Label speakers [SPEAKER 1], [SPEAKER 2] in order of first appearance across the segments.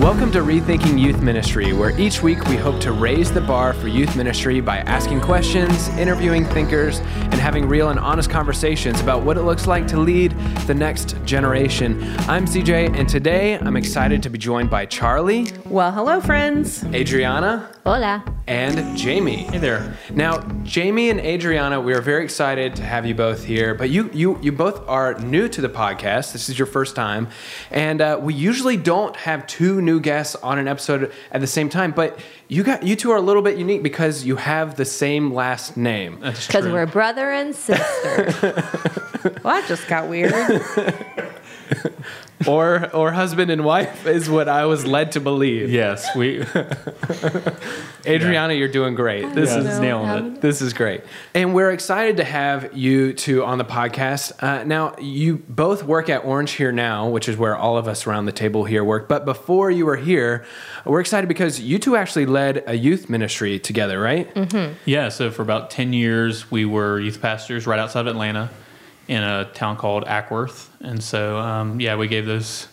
[SPEAKER 1] Welcome to Rethinking Youth Ministry, where each week we hope to raise the bar for youth ministry by asking questions, interviewing thinkers, and having real and honest conversations about what it looks like to lead the next generation. I'm CJ, and today I'm excited to be joined by Charlie,
[SPEAKER 2] Well, hello, friends.
[SPEAKER 1] Adriana,
[SPEAKER 3] Hola.
[SPEAKER 1] And Jamie.
[SPEAKER 4] Hey there.
[SPEAKER 1] Now, Jamie and Adriana, we are very excited to have you both here. But you, you, you both are new to the podcast. This is your first time, and uh, we usually don't have two new guests on an episode at the same time. But you got you two are a little bit unique because you have the same last name.
[SPEAKER 4] That's
[SPEAKER 3] Because we're brother and sister.
[SPEAKER 2] Well, that just got weird.
[SPEAKER 1] or or husband and wife is what I was led to believe.
[SPEAKER 4] yes, we.
[SPEAKER 1] Adriana, you're doing great. This
[SPEAKER 4] Yeah,
[SPEAKER 1] is
[SPEAKER 4] nailing it.
[SPEAKER 1] This is great. And we're excited to have you two on the podcast. Uh, now, you both work at Orange Here Now, which is where all of us around the table here work. But before you were here, we're excited because you two actually led a youth ministry together, right?
[SPEAKER 4] Yeah, so for about 10 years, we were youth pastors right outside of Atlanta in a town called Acworth. And so, um, yeah, we gave those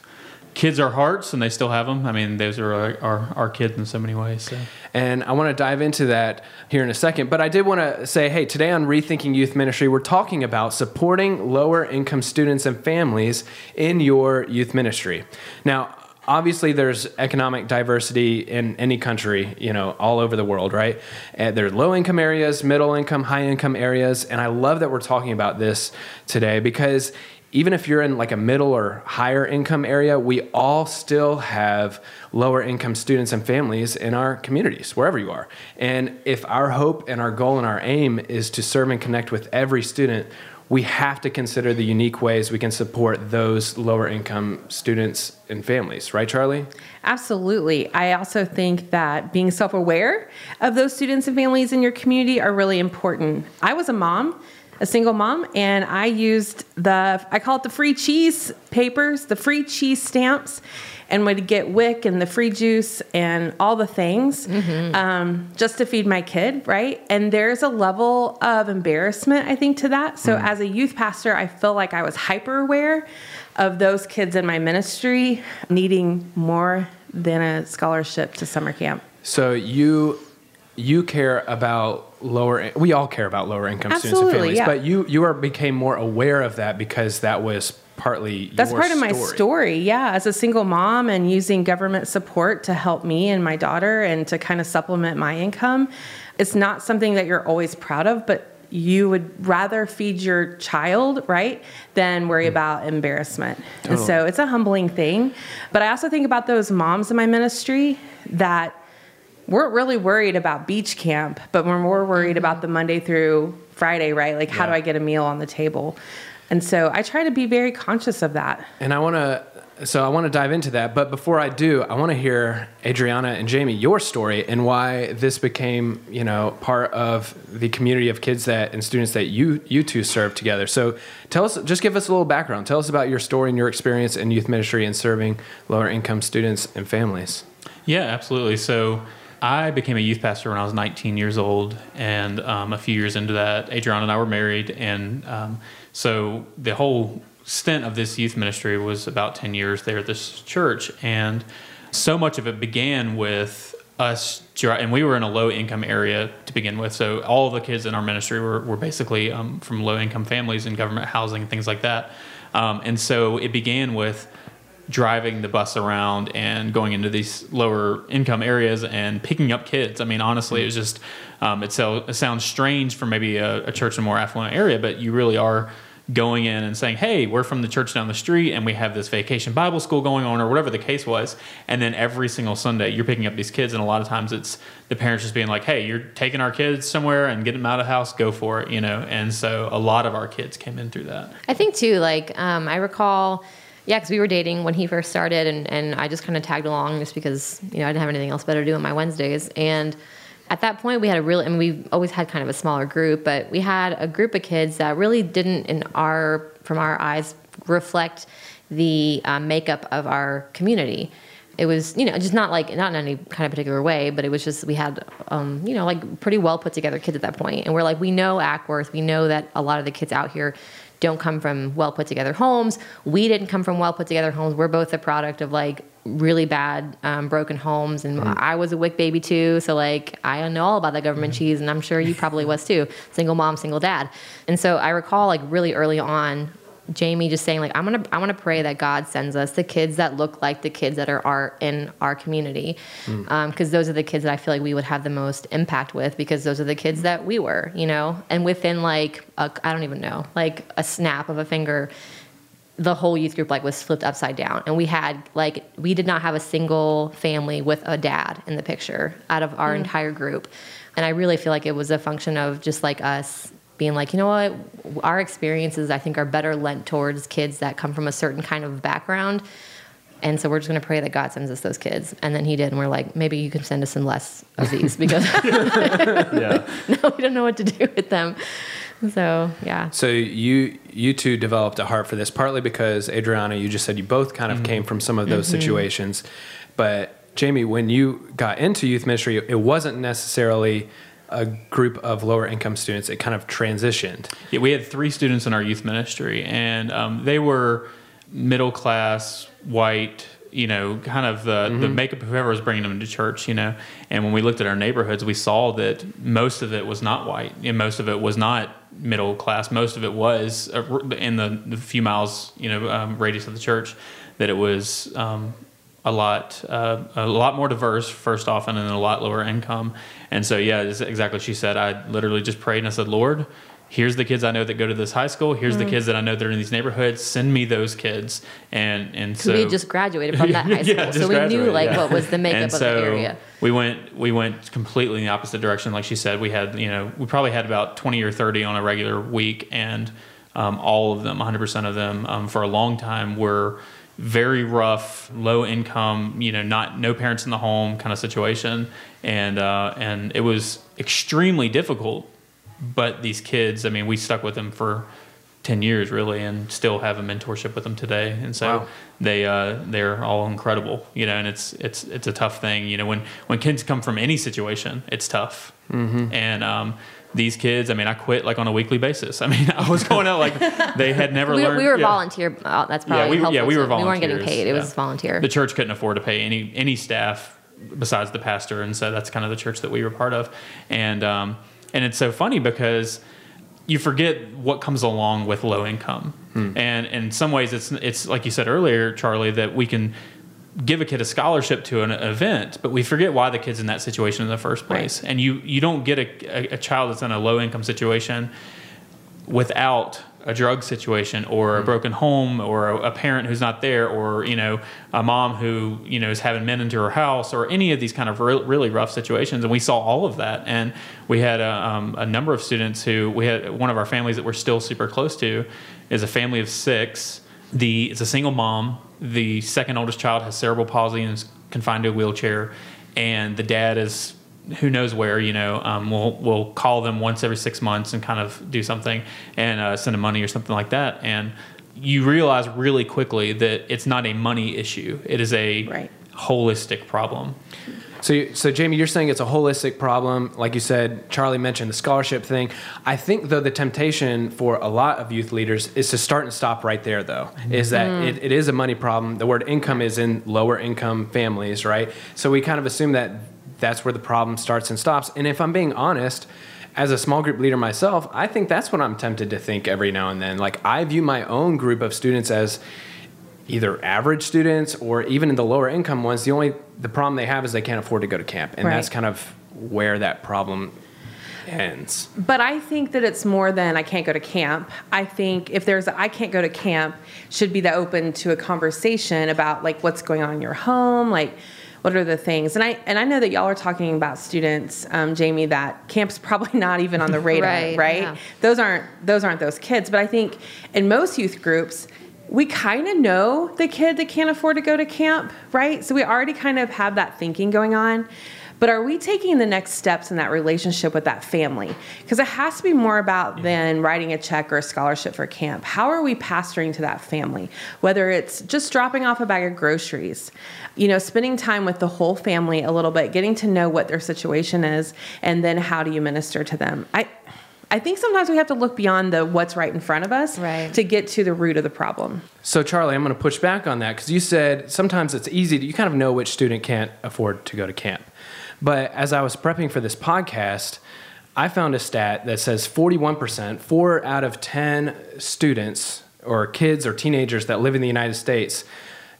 [SPEAKER 4] kids our hearts, and they still have them. I mean, those are our, our, our kids in so many ways. So.
[SPEAKER 1] And I want to dive into that here in a second. But I did want to say hey, today on Rethinking Youth Ministry, we're talking about supporting lower income students and families in your youth ministry. Now, obviously there's economic diversity in any country you know all over the world right? Uh, and there's low income areas middle income high income areas and i love that we're talking about this today because even if you're in like a middle or higher income area we all still have lower income students and families in our communities wherever you are. And if our hope and our goal and our aim is to serve and connect with every student we have to consider the unique ways we can support those lower income students and families, right, Charlie?
[SPEAKER 2] Absolutely. I also think that being self aware of those students and families in your community are really important. I was a mom, a single mom, and I used the, I call it the free cheese papers, the free cheese stamps, and would get WIC and the free juice and all the things um, just to feed my kid, right? And there's a level of embarrassment, I think, to that. So as a youth pastor, I feel like I was hyper aware of those kids in my ministry needing more than a scholarship to summer camp.
[SPEAKER 1] So you you care about lower we all care about lower income students and families,
[SPEAKER 2] yeah.
[SPEAKER 1] but you you are became more aware of that because that was partly
[SPEAKER 2] That's part of my story. Yeah, as a single mom and using government support to help me and my daughter and to kind of supplement my income. It's not something that you're always proud of, but you would rather feed your child, right, than worry hmm. about embarrassment. And so it's a humbling thing. But I also think about those moms in my ministry that weren't really worried about beach camp, but we're more worried mm-hmm. about the Monday through Friday, right? Like, how do I get a meal on the table? And so I try to be very conscious of that.
[SPEAKER 1] And I want to so I want to dive into that, but before I do, I want to hear Adriana and Jamie your story and why this became, you know, part of the community of kids that and students that you you two serve together. So tell us just give us a little background. Tell us about your story and your experience in youth ministry and serving lower income students and families.
[SPEAKER 4] Yeah, absolutely. So I became a youth pastor when I was 19 years old, and um, a few years into that, Adriana and I were married, and um, so the whole stint of this youth ministry was about 10 years there at this church, and so much of it began with us and we were in a low income area to begin with so all the kids in our ministry were, were basically um, from low income families and government housing and things like that um, and so it began with driving the bus around and going into these lower income areas and picking up kids. I mean, honestly, it was just, um, it, so, it sounds strange for maybe a, a church in a more affluent area, but you really are going in and saying, hey, we're from the church down the street and we have this vacation Bible school going on or whatever the case was. And then every single Sunday, you're picking up these kids. And a lot of times it's the parents just being like, hey, you're taking our kids somewhere and getting them out of the house, go for it, you know? And so a lot of our kids came in through that.
[SPEAKER 3] I think too, like um, I recall, yeah, because we were dating when he first started, and, and I just kind of tagged along just because you know I didn't have anything else better to do on my Wednesdays. And at that point, we had a really, I mean, we've always had kind of a smaller group, but we had a group of kids that really didn't, in our from our eyes, reflect the um, makeup of our community. It was, you know, just not like not in any kind of particular way, but it was just we had, um, you know, like pretty well put together kids at that point, and we're like, we know Acworth, we know that a lot of the kids out here don't come from well put together homes. We didn't come from well put together homes. We're both the product of like really bad um, broken homes and mm-hmm. i was a WIC baby too so like i know all about the government mm-hmm. cheese and i'm sure you probably was too. Single mom single dad. And so i recall like really early on jamie just saying like i'm gonna i want to pray that god sends us the kids that look like the kids that are our, in our community. Mm. Um, because those are the kids that i feel like we would have the most impact with because those are the kids that we were you know? And within like I i don't even know like a snap of a finger the whole youth group like was flipped upside down. And we had like we did not have a single family with a dad in the picture out of our hmm. entire group. And i really feel like it was a function of just like us being like you know what? Our experiences i think are better lent towards kids that come from a certain kind of background. And so we're just going to pray that god sends us those kids. And then he did and we're like maybe you can send us some less of these because
[SPEAKER 1] yeah.
[SPEAKER 3] no we don't know what to do with them so yeah
[SPEAKER 1] So you you two developed a heart for this partly because Adriana, you just said you both kind of came from some of those situations, but Jamie, when you got into youth ministry, it wasn't necessarily a group of lower income students. It kind of transitioned.
[SPEAKER 4] Yeah, we had three students in our youth ministry, and um, they were middle class, white, you know, kind of the, the makeup of whoever was bringing them to church, you know. And when we looked at our neighborhoods, we saw that most of it was not white, and most of it was not middle class. Most of it was uh, in the, the few miles, you know, um, radius of the church, that it was. Um, a lot uh, a lot more diverse first off and then a lot lower income and so yeah exactly what she said i literally just prayed and i said lord here's the kids i know that go to this high school. Here's the kids that i know that are in these neighborhoods. Send me those kids. And and so
[SPEAKER 3] we just graduated from that high school.
[SPEAKER 4] Yeah,
[SPEAKER 3] so we knew like
[SPEAKER 4] yeah.
[SPEAKER 3] what was the makeup
[SPEAKER 4] and
[SPEAKER 3] of
[SPEAKER 4] so
[SPEAKER 3] the area.
[SPEAKER 4] we went we went completely in the opposite direction. Like she said we had you know we probably had about 20 or 30 on a regular week. And um, all of them 100% of them um, for a long time were very rough low income you know not no parents in the home kind of situation. And uh, and it was extremely difficult but these kids i mean we stuck with them for 10 years really and still have a mentorship with them today and so
[SPEAKER 1] Wow.
[SPEAKER 4] they uh, they're all incredible you know and it's it's it's a tough thing you know when when kids come from any situation it's tough mm-hmm. and um, these kids i mean i quit like on a weekly basis i mean i was going out like they had never
[SPEAKER 3] we,
[SPEAKER 4] learned
[SPEAKER 3] we were
[SPEAKER 4] yeah.
[SPEAKER 3] volunteer uh, that's probably
[SPEAKER 4] yeah we,
[SPEAKER 3] helpful
[SPEAKER 4] yeah, we
[SPEAKER 3] too.
[SPEAKER 4] were
[SPEAKER 3] we weren't getting paid it
[SPEAKER 4] yeah.
[SPEAKER 3] was volunteer
[SPEAKER 4] the church couldn't afford to pay any any staff besides the pastor and so that's kind of the church that we were part of and um, and it's so funny because you forget what comes along with low income. Hmm. And in some ways it's it's like you said earlier charlie that we can give a kid a scholarship to an event but we forget why the kid's in that situation in the first place. And you you don't get a, a, a child that's in a low income situation without a drug situation or a broken home or a, a parent who's not there or you know a mom who you know is having men into her house or any of these kind of re- really rough situations. And we saw all of that. And we had a, um, a number of students who we had one of our families that we're still super close to is a family of six. The it's a single mom. The second oldest child has cerebral palsy and is confined to a wheelchair. And the dad is who knows where you know um, we'll we'll call them once every six months and kind of do something and uh, send them money or something like that and you realize really quickly that it's not a money issue it is a
[SPEAKER 2] Right.
[SPEAKER 1] holistic problem. So, you- so Jamie, you're saying it's a holistic problem. Like you said, Charlie mentioned the scholarship thing. I think, though, the temptation for a lot of youth leaders is to start and stop right there, though, is that it, it is a money problem. The word income is in lower income families, right? So we kind of assume that that's where the problem starts and stops. And if I'm being honest, as a small group leader myself, I think that's what I'm tempted to think every now and then. Like, I view my own group of students as either average students or even in the lower income ones the only the problem they have is they can't afford to go to camp and that's kind of where that problem ends
[SPEAKER 2] But I think that it's more than I can't go to camp. I think if there's a I can't go to camp, should be the open to a conversation about like what's going on in your home, like what are the things. And I and I know that y'all are talking about students, um, Jamie, that camp's probably not even on the radar,
[SPEAKER 3] Right,
[SPEAKER 2] right?
[SPEAKER 3] yeah.
[SPEAKER 2] Those aren't those aren't those kids. But I think in most youth groups. We kind of know the kid that can't afford to go to camp, right? So we already kind of have that thinking going on. But are we taking the next steps in that relationship with that family? Because it has to be more about than writing a check or a scholarship for camp. How are we pastoring to that family? Whether it's just dropping off a bag of groceries, you know, spending time with the whole family a little bit, getting to know what their situation is, and then how do you minister to them? I I think sometimes we have to look beyond the what's right in front of us
[SPEAKER 3] Right.
[SPEAKER 2] to get to the root of the problem.
[SPEAKER 1] So, Charlie, I'm going to push back on that because you said sometimes it's easy to, you kind of know which student can't afford to go to camp. But as I was prepping for this podcast, I found a stat that says 41%, four out of 10 students or kids or teenagers that live in the United States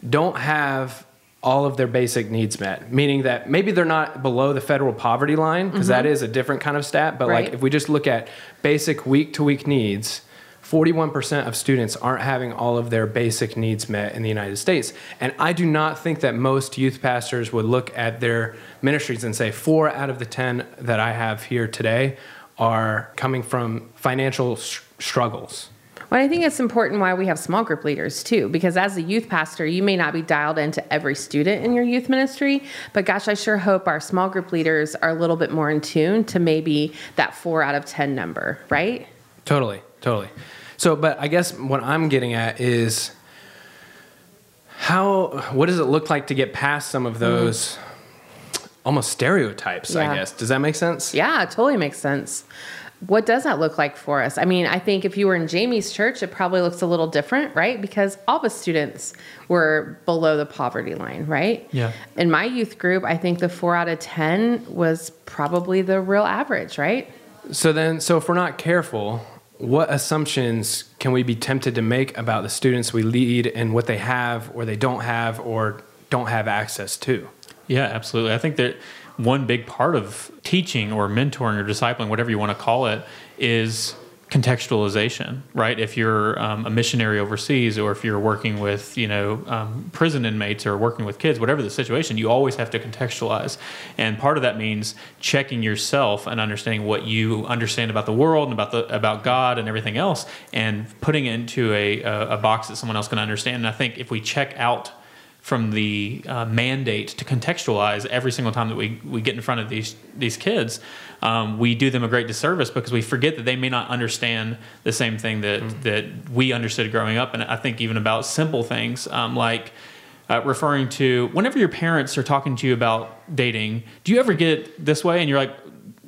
[SPEAKER 1] don't have all of their basic needs met, meaning that maybe they're not below the federal poverty line, because mm-hmm. is a different kind of stat. But
[SPEAKER 2] Right.
[SPEAKER 1] like if we just look at basic week to week needs, 41% of students aren't having all of their basic needs met in the United States. And I do not think that most youth pastors would look at their ministries and say, four out of the 10 that I have here today are coming from financial s- struggles.
[SPEAKER 2] Well, I think it's important why we have small group leaders too, because as a youth pastor, you may not be dialed into every student in your youth ministry, but gosh, I sure hope our small group leaders are a little bit more in tune to maybe that four out of 10 number, right?
[SPEAKER 1] Totally, totally. So, but I guess what I'm getting at is how, what does it look like to get past some of mm-hmm. those almost stereotypes, I guess? Does that make sense?
[SPEAKER 2] Yeah, it totally makes sense. What does that look like for us? I mean, I think if you were in Jamie's church, it probably looks a little different, right? Because all the students were below the poverty line, right?
[SPEAKER 4] Yeah.
[SPEAKER 2] In my youth group, I think the four out of 10 was probably the real average, right?
[SPEAKER 1] So then, so if we're not careful, what assumptions can we be tempted to make about the students we lead and what they have or they don't have or don't have access to?
[SPEAKER 4] Yeah, absolutely. I think that one big part of teaching or mentoring or discipling, whatever you want to call it, is contextualization, right? If you're um, a missionary overseas, or if you're working with, you know, um, prison inmates or working with kids, whatever the situation, you always have to contextualize. And part of that means checking yourself and understanding what you understand about the world and about the about God and everything else, and putting it into a, a, a box that someone else can understand. And I think if we check out from the uh, mandate to contextualize every single time that we, we get in front of these these kids, um, we do them a great disservice because we forget that they may not understand the same thing that that we understood growing up. And I think even about simple things um, like uh, referring to whenever your parents are talking to you about dating, do you ever get this way? And you're like.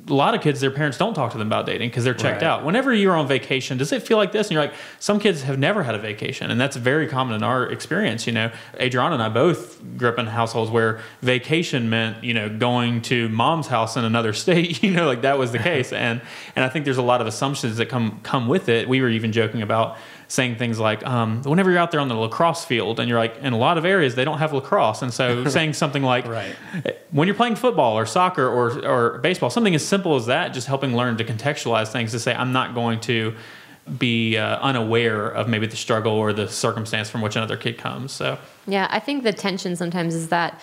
[SPEAKER 4] A lot of kids, their parents don't talk to them about dating because they're checked
[SPEAKER 1] Right.
[SPEAKER 4] out. Whenever you're on vacation, does it feel like this? And you're like, some kids have never had a vacation, and that's very common in our experience. You know, Adriana and I both grew up in households where vacation meant, you know, going to mom's house in another state. You know, like that was the case, and and I think there's a lot of assumptions that come come with it. We were even joking about saying things like, um, whenever you're out there on the lacrosse field, and you're like, in a lot of areas they don't have lacrosse, and so saying something like,
[SPEAKER 1] Right.
[SPEAKER 4] when you're playing football or soccer or, or baseball, something as simple as that, just helping learn to contextualize things to say, I'm not going to be uh, unaware of maybe the struggle or the circumstance from which another kid comes. So,
[SPEAKER 3] Yeah, I think the tension sometimes is that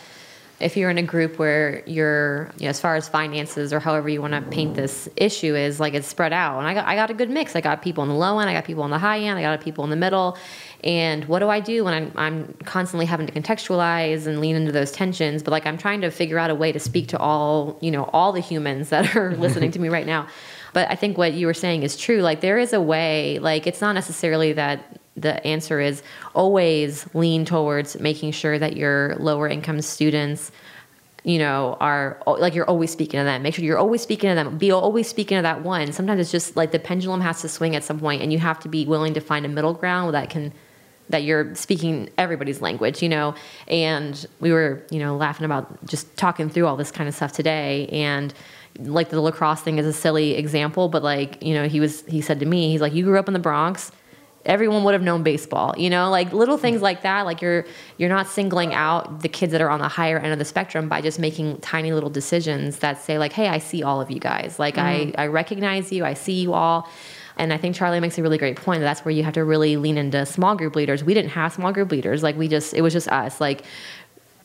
[SPEAKER 3] if you're in a group where you're, you know, as far as finances or however you want to paint this issue is like it's spread out. And I got, I got a good mix. I got people on the low end, I got people on the high end, I got people in the middle. And what do I do when I'm, I'm constantly having to contextualize and lean into those tensions? But like I'm trying to figure out a way to speak to all, you know, all the humans that are listening to me right now. But I think what you were saying is true. Like there is a way, like it's not necessarily that the answer is always lean towards making sure that your lower income students you know are like you're always speaking to them. Make sure you're always speaking to them. Be always speaking to that one. Sometimes it's just like the pendulum has to swing at some point and you have to be willing to find a middle ground that can that you're speaking everybody's language you know? And we were you know laughing about just talking through all this kind of stuff today and like the lacrosse thing is a silly example but like you know he was he said to me he's like you grew up in the bronx everyone would have known baseball you know? Like little things like that like you're you're not singling out the kids that are on the higher end of the spectrum by just making tiny little decisions that say like hey i see all of you guys. Like i mm-hmm. i recognize you. I see you all. And i think charlie makes a really great point that that's where you have to really lean into small group leaders. We didn't have small group leaders. Like we just it was just us. Like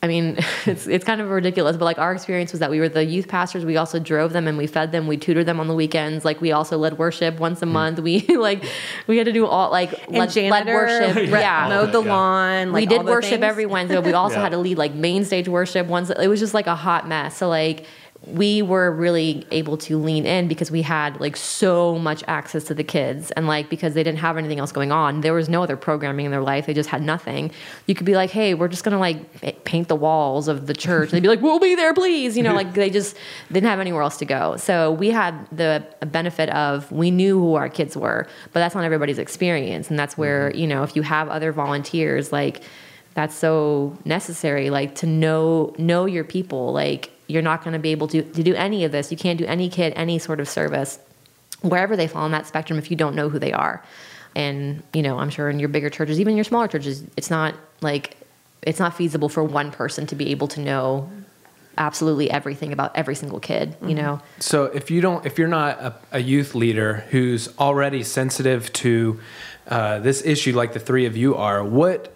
[SPEAKER 3] I mean, it's it's kind of ridiculous, but like our experience was that we were the youth pastors. We also drove them and we fed them. We tutored them on the weekends. Like we also led worship once a hmm. month. We like we had to do all like
[SPEAKER 2] And
[SPEAKER 3] led, led
[SPEAKER 2] janitor,
[SPEAKER 3] worship. yeah,
[SPEAKER 2] mowed the
[SPEAKER 4] Yeah.
[SPEAKER 2] lawn. Like
[SPEAKER 3] we did
[SPEAKER 2] all the
[SPEAKER 3] worship
[SPEAKER 2] things.
[SPEAKER 3] every Wednesday. But we also
[SPEAKER 1] Yeah.
[SPEAKER 3] had to lead like main stage worship once. It was just like a hot mess. So like we were really able to lean in because we had like so much access to the kids and like because they didn't have anything else going on there was no other programming in their life they just had nothing you could be like hey we're just gonna like paint the walls of the church and they'd be like we'll be there please you know like they just didn't have anywhere else to go so we had the benefit of we knew who our kids were but that's not everybody's experience and that's where mm-hmm. you know if you have other volunteers like that's so necessary like to know know your people like you're not going to be able to, to do any of this. You can't do any kid any sort of service wherever they fall on that spectrum if you don't know who they are. And, you know, I'm sure in your bigger churches, even your smaller churches, it's not like it's not feasible for one person to be able to know absolutely everything about every single kid you know
[SPEAKER 1] so if you don't if you're not a, a youth leader who's already sensitive to uh, this issue like the three of you are what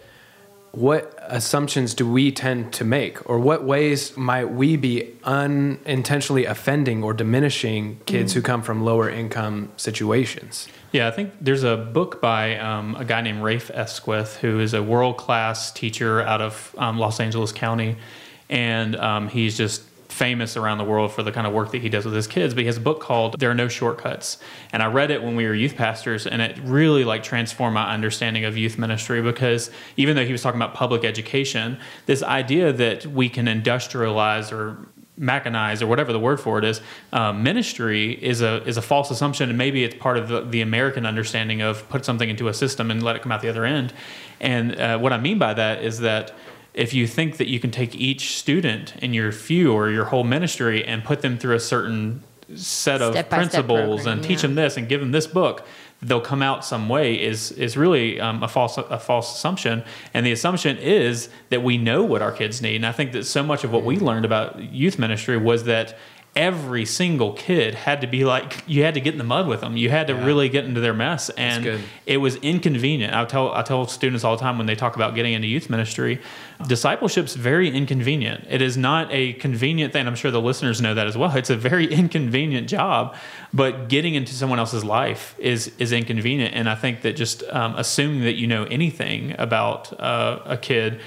[SPEAKER 1] what assumptions do we tend to make? Or what ways might we be unintentionally offending or diminishing kids mm. who come from lower income situations?
[SPEAKER 4] Yeah i think there's a book by um, a guy named rafe esquith who is a world-class teacher out of um, los angeles county. And um, he's just famous around the world for the kind of work that he does with his kids but he has a book called there are no shortcuts. And i read it when we were youth pastors and it really like transformed my understanding of youth ministry because even though he was talking about public education this idea that we can industrialize or mechanize or whatever the word for it is um, ministry is a is a false assumption and maybe it's part of the, the, american understanding of put something into a system and let it come out the other end. And uh, what i mean by that is that if you think that you can take each student in your few or your whole ministry and put them through a certain set of principles program, and teach yeah. them this and give them this book they'll come out some way is is really um, a false a false assumption. And the assumption is that we know what our kids need. And i think that so much of what we learned about youth ministry was that every single kid had to be like you had to get in the mud with them. You had to yeah. really get into their mess, and it was inconvenient. I tell I tell students all the time when they talk about getting into youth ministry, discipleship's very inconvenient. It is not a convenient thing. I'm sure the listeners know that as well. It's a very inconvenient job, but getting into someone else's life is is inconvenient. And I think that just um, assuming that you know anything about uh, a kid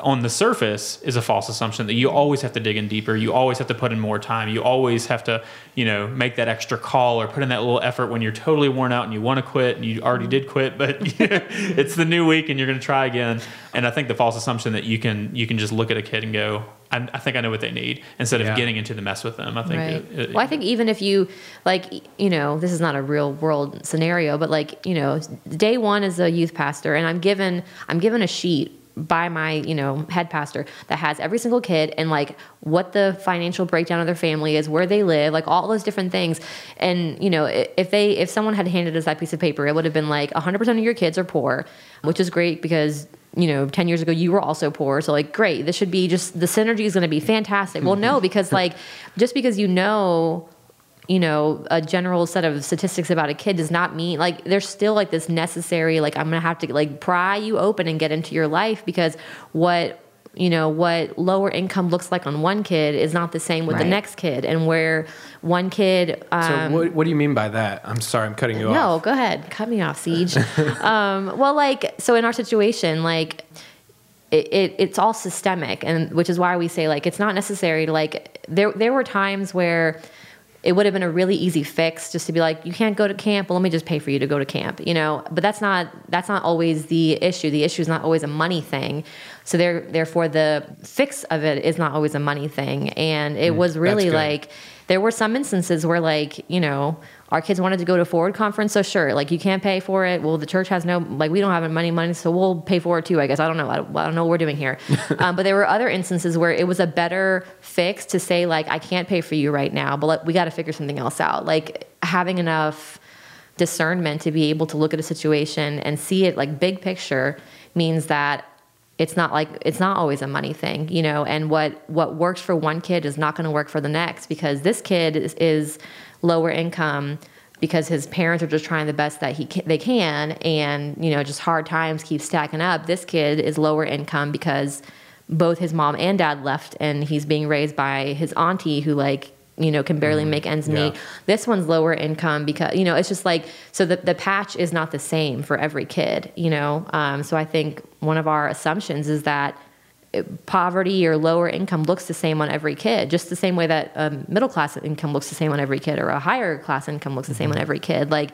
[SPEAKER 4] on the surface is a false assumption that you always have to dig in deeper. You always have to put in more time. You always have to, you know, make that extra call or put in that little effort when you're totally worn out and you want to quit and you already did quit, but it's the new week and you're going to try again. And I think the false assumption that you can you can just look at a kid and go, I, I think I know what they need instead of yeah. getting into the mess with them. I think. Right.
[SPEAKER 3] It, it, well, I think even if you like, you know, this is not a real world scenario, but like, you know, day one as a youth pastor, and I'm given I'm given a sheet by my you know head pastor that has every single kid and like what the financial breakdown of their family is where they live like all those different things. And you know if they if someone had handed us that piece of paper it would have been like 100% of your kids are poor which is great because you know 10 years ago you were also poor. So like great. This should be just the synergy is going to be fantastic. Well no because like just because you know you know a general set of statistics about a kid does not mean like there's still like this necessary like i'm gonna have to like pry you open and get into your life because what you know what lower income looks like on one kid is not the same with right. the next kid. And where one kid
[SPEAKER 1] um, so what, what do you mean by that? I'm sorry i'm cutting you
[SPEAKER 3] no,
[SPEAKER 1] off.
[SPEAKER 3] no go ahead. Cut me off CJ. Um, well like so in our situation like it, it, it's all systemic. And which is why we say like it's not necessary. To like there there were times where it would have been a really easy fix just to be like you can't go to camp well let me just pay for you to go to camp you know? But that's not that's not always the issue. The issue is not always a money thing. So there therefore the fix of it is not always a money thing. And it mm, was really like there were some instances where like you know our kids wanted to go to forward conference so sure like you can't pay for it. Well the church has no like we don't have any money money so we'll pay for it too i guess. I don't know. I don't, I don't know what we're doing here. Um, but there were other instances where it was a better fix to say like i can't pay for you right now but let, we got to figure something else out. Like having enough discernment to be able to look at a situation and see it like big picture means that it's not like it's not always a money thing you know? And what what works for one kid is not going to work for the next because this kid is, is lower income because his parents are just trying the best that he can, they can and you know just hard times keep stacking up. This kid is lower income because both his mom and dad left and he's being raised by his auntie who like you know can barely mm, make ends yeah. meet. This one's lower income because you know it's just like so the, the patch is not the same for every kid you know? Um, so i think one of our assumptions is that poverty or lower income looks the same on every kid, just the same way that a middle class income looks the same on every kid or a higher class income looks the same on mm-hmm. every kid. Like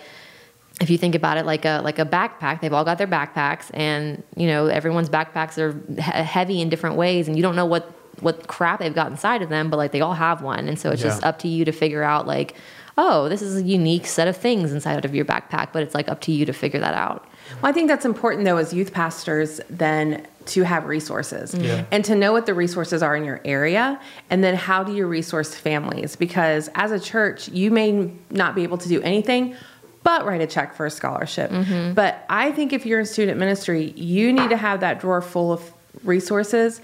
[SPEAKER 3] if you think about it like a like a backpack, they've all got their backpacks, and you know everyone's backpacks are he- heavy in different ways, and you don't know what what crap they've got inside of them, but like they all have one, and so it's just up to you to figure out like, oh, this is a unique set of things inside of your backpack, but it's like up to you to figure that out.
[SPEAKER 2] Well, I think that's important though, as youth pastors, then to have resources
[SPEAKER 1] Yeah.
[SPEAKER 2] and to know what the resources are in your area, and then how do you resource families? Because as a church, you may not be able to do anything but write a check for a scholarship. Mm-hmm. But I think if you're in student ministry, you need to have that drawer full of resources.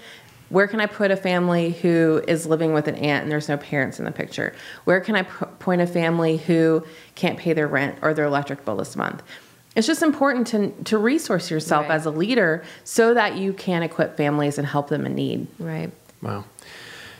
[SPEAKER 2] Where can I put a family who is living with an aunt and there's no parents in the picture? Where can I p- point a family who can't pay their rent or their electric bill this month? It's just important to, to resource yourself
[SPEAKER 3] Right.
[SPEAKER 2] as a leader so that you can equip families and help them in need.
[SPEAKER 3] Right.
[SPEAKER 1] Wow.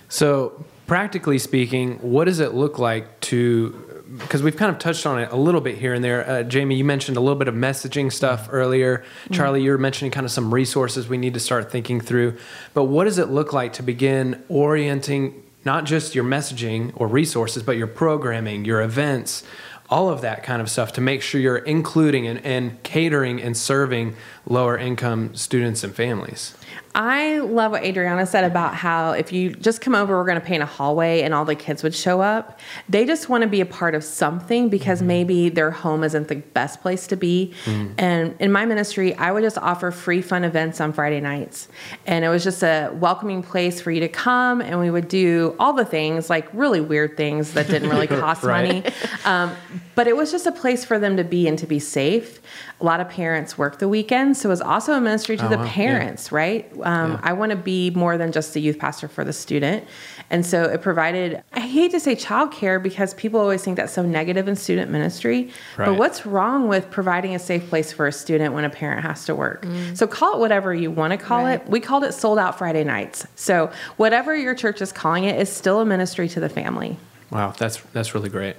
[SPEAKER 1] So, practically speaking, what does it look like to? Because we've kind of touched on it a little bit here and there. Uh, Jamie, you mentioned a little bit of messaging stuff earlier. Charlie, you were mentioning kind of some resources we need to start thinking through. But what does it look like to begin orienting not just your messaging or resources, but your programming, your events, all of that kind of stuff to make sure you're including and, and catering and serving lower income students and families?
[SPEAKER 2] I love what Adriana said about how if you just come over, we're going to paint a hallway and all the kids would show up. They just want to be a part of something because maybe their home isn't the best place to be. And in my ministry, I would just offer free fun events on Friday nights. And it was just a welcoming place for you to come. And we would do all the things, like really weird things that didn't really cost
[SPEAKER 1] Right.
[SPEAKER 2] money. Um, but it was just a place for them to be and to be safe. A lot of parents work the weekends, so it was also a ministry to
[SPEAKER 1] Oh,
[SPEAKER 2] the
[SPEAKER 1] wow. Yeah.
[SPEAKER 2] parents, right? Um,
[SPEAKER 1] Yeah.
[SPEAKER 2] I want to be more than just a youth pastor for the student. And so it provided, I hate to say childcare because people always think that's so negative in student ministry. But what's wrong with providing a safe place for a student when a parent has to work? So call it whatever you want to call
[SPEAKER 3] Right.
[SPEAKER 2] it. We called it sold out Friday nights. So whatever your church is calling it is still a ministry to the family.
[SPEAKER 1] Wow, that's that's really great.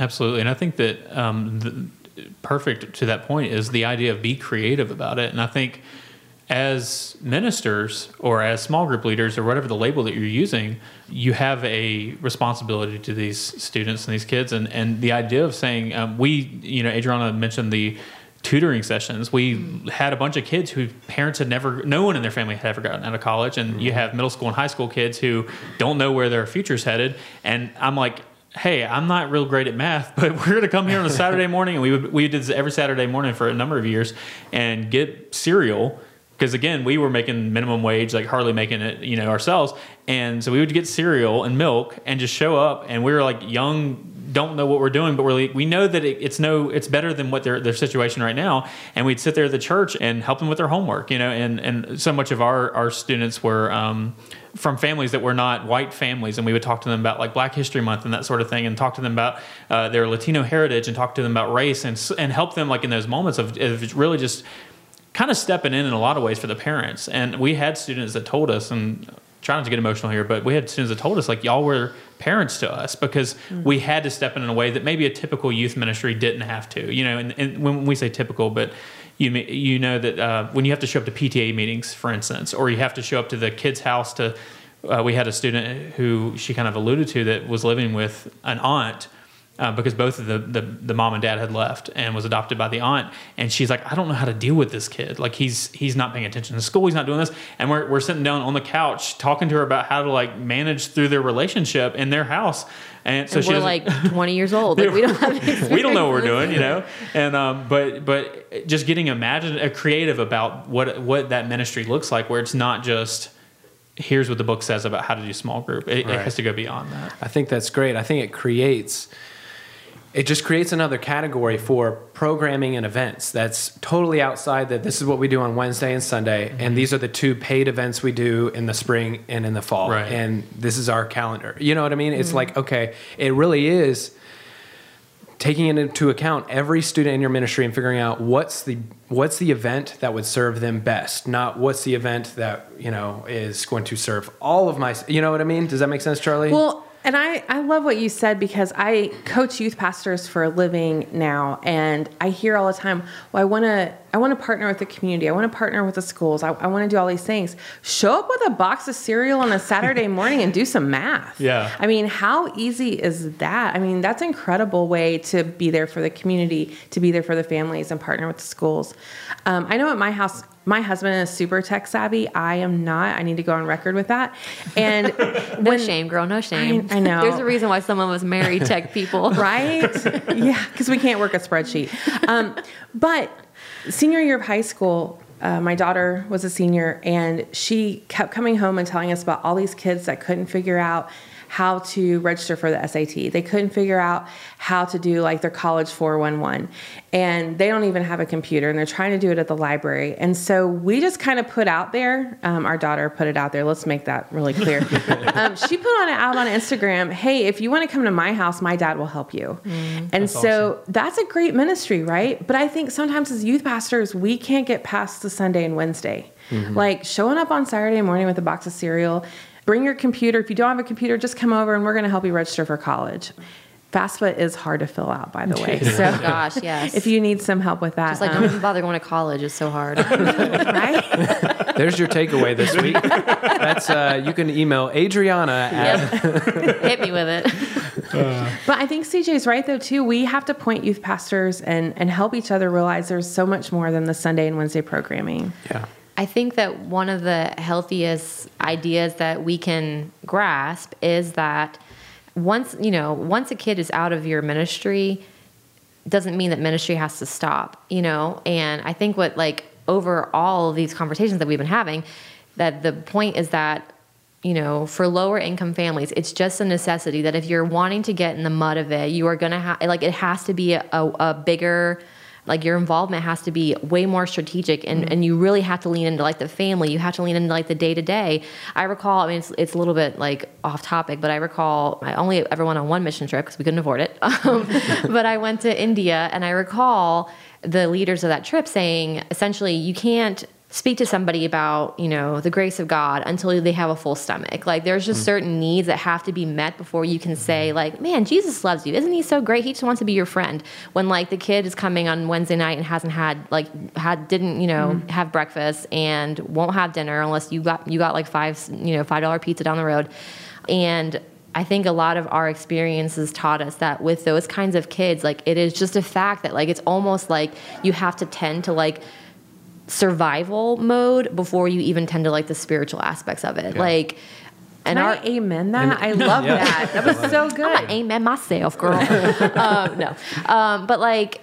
[SPEAKER 4] Absolutely, and I think that um, the, perfect to that point is the idea of be creative about it. And I think as ministers or as small group leaders or whatever the label that you're using, you have a responsibility to these students and these kids. And and the idea of saying um, we, you know, Adriana mentioned the tutoring sessions. We had a bunch of kids whose parents had never, no one in their family had ever gotten out of college, and you have middle school and high school kids who don't know where their future's headed. And I'm like, hey, I'm not real great at math, but we're going to come here on a Saturday morning, and we would, we did this every Saturday morning for a number of years, and get cereal. Because again, we were making minimum wage, like hardly making it, you know, ourselves, and so we would get cereal and milk and just show up, and we were like young, don't know what we're doing, but like, we know that it, it's no, it's better than what their their situation right now, and we'd sit there at the church and help them with their homework, you know, and and so much of our our students were. Um, from families that were not white families, and we would talk to them about like Black History Month and that sort of thing, and talk to them about uh, their Latino heritage, and talk to them about race, and and help them like in those moments of, of really just kind of stepping in in a lot of ways for the parents. And we had students that told us, and trying to get emotional here, but we had students that told us like y'all were parents to us because we had to step in in a way that maybe a typical youth ministry didn't have to. You know, and, and when we say typical, but you you know that uh, when you have to show up to PTA meetings, for instance, or you have to show up to the kid's house to. Uh, we had a student who she kind of alluded to that was living with an aunt uh, because both of the, the the mom and dad had left and was adopted by the aunt and she's like i don't know how to deal with this kid like he's he's not paying attention to school he's not doing this and we're, we're sitting down on the couch talking to her about how to like manage through their relationship in their house and so
[SPEAKER 3] And
[SPEAKER 4] she
[SPEAKER 3] we're like 20 years old. Like we don't have
[SPEAKER 4] we don't know what we're doing, you know. And um, but but just getting imagine uh, creative about what what that ministry looks like, where it's not just here's what the book says about how to do small group. It, it has to go beyond that.
[SPEAKER 1] I think that's great. I think it creates it just creates another category for programming and events that's totally outside that this is what we do on Wednesday and Sunday and mm-hmm. these are the two paid events we do in the spring and in the fall
[SPEAKER 4] Right.
[SPEAKER 1] and this is our calendar. You know what I mean? It's mm-hmm. like okay, it really is taking it into account every student in your ministry and figuring out what's the what's the event that would serve them best not what's the event that you know is going to serve all of my you know what i mean does that make sense charlie
[SPEAKER 2] Well, and I, I love what you said because I coach youth pastors for a living now, and I hear all the time, well, I want to I want to partner with the community. I want to partner with the schools. I, I want to do all these things. Show up with a box of cereal on a Saturday morning and do some math.
[SPEAKER 4] Yeah.
[SPEAKER 2] I mean, how easy is that? I mean, that's an incredible way to be there for the community, to be there for the families, and partner with the schools. Um, I know at my house, my husband is super tech savvy. I am not. I need to go on record with that. And
[SPEAKER 3] No shame, girl. No shame.
[SPEAKER 2] I know.
[SPEAKER 3] There's a reason why someone was married tech people.
[SPEAKER 2] right? yeah, because we can't work a spreadsheet. Um, but senior year of high school, uh, my daughter was a senior, and she kept coming home and telling us about all these kids that couldn't figure out how to register for the SAT. They couldn't figure out how to do like their college 411. And they don't even have a computer and they're trying to do it at the library. And so we just kind of put out there, um, our daughter put it out there. Let's make that really clear. um, she put on it out on Instagram hey, if you want to come to my house, my dad will help you. and
[SPEAKER 4] That's
[SPEAKER 2] so that's a great ministry, right? But I think sometimes as youth pastors, we can't get past the Sunday and Wednesday. Like showing up on Saturday morning with a box of cereal, bring your computer. If you don't have a computer, just come over and we're going to help you register for college. FAFSA is hard to fill out, by the way. So
[SPEAKER 3] Gosh, yes.
[SPEAKER 2] if you need some help with that,
[SPEAKER 3] It's like,
[SPEAKER 2] um,
[SPEAKER 3] don't even bother going to college. It's so hard.
[SPEAKER 2] right?
[SPEAKER 1] There's your takeaway this week. That's uh, you can email Adriana at
[SPEAKER 3] Yep. Hit me with it.
[SPEAKER 2] But I think CJ's right though too. We have to point youth pastors and and help each other realize there's so much more than the Sunday and Wednesday programming.
[SPEAKER 1] yeah.
[SPEAKER 3] I think that one of the healthiest ideas that we can grasp is that once, you know, once a kid is out of your ministry, doesn't mean that ministry has to stop, you know? And I think what like over all these conversations that we've been having, that the point is that you know, for lower income families, it's just a necessity that if you're wanting to get in the mud of it, you are going to have, like, it has to be a, a, a bigger, like, your involvement has to be way more strategic and, and you really have to lean into, like, the family. You have to lean into, like, the day to day. I recall, I mean, it's, it's a little bit, like, off topic, but I recall I only ever went on one mission trip because we couldn't afford it. Um, but I went to India and I recall the leaders of that trip saying, essentially, you can't speak to somebody about you know the grace of god until they have a full stomach. Like there's just mm. certain needs that have to be met before you can say mm-hmm. like man jesus loves you. Isn't he so great? He just wants to be your friend. When like the kid is coming on wednesday night and hasn't had like had didn't you know mm. have breakfast and won't have dinner unless you got you got like five you know five dollar pizza down the road. And I think a lot of our experiences taught us that with those kinds of kids, like it is just a fact that like it's almost like you have to tend to like survival mode before you even tend to like the spiritual aspects of it.
[SPEAKER 1] Yeah.
[SPEAKER 3] Like, and
[SPEAKER 2] And
[SPEAKER 3] our
[SPEAKER 2] I amen that. I love
[SPEAKER 1] Yeah.
[SPEAKER 2] that. That was so
[SPEAKER 3] I'm
[SPEAKER 2] good.
[SPEAKER 3] amen myself, girl. um, no, um, but like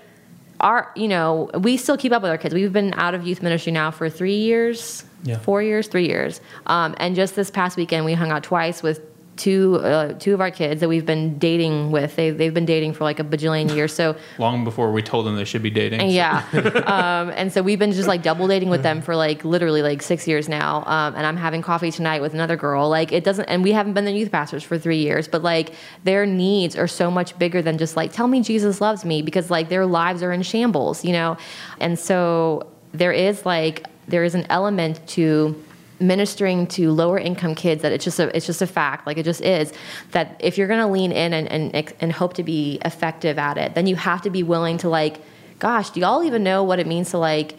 [SPEAKER 3] our, you know, we still keep up with our kids. We've been out of youth ministry now for three years,
[SPEAKER 4] Yeah.
[SPEAKER 3] four years, three years. Um, and just this past weekend, we hung out twice with two uh, two of our kids that we've been dating with. They they've been dating for like a bajillion years. So
[SPEAKER 4] Long before we told them they should be dating.
[SPEAKER 3] and yeah. um, and so we've been just like double dating with them for like literally like six years now. Um, and I'm having coffee tonight with another girl. Like it doesn't, and we haven't been the youth pastors for three years, but like their needs are so much bigger than just like, tell me Jesus loves me because like their lives are in shambles, you know? And so there is like, there is an element to ministering to lower income kids that it's just a it's just a fact like it just is that if you're going to lean in and, and and hope to be effective at it then you have to be willing to like gosh do y'all even know what it means to like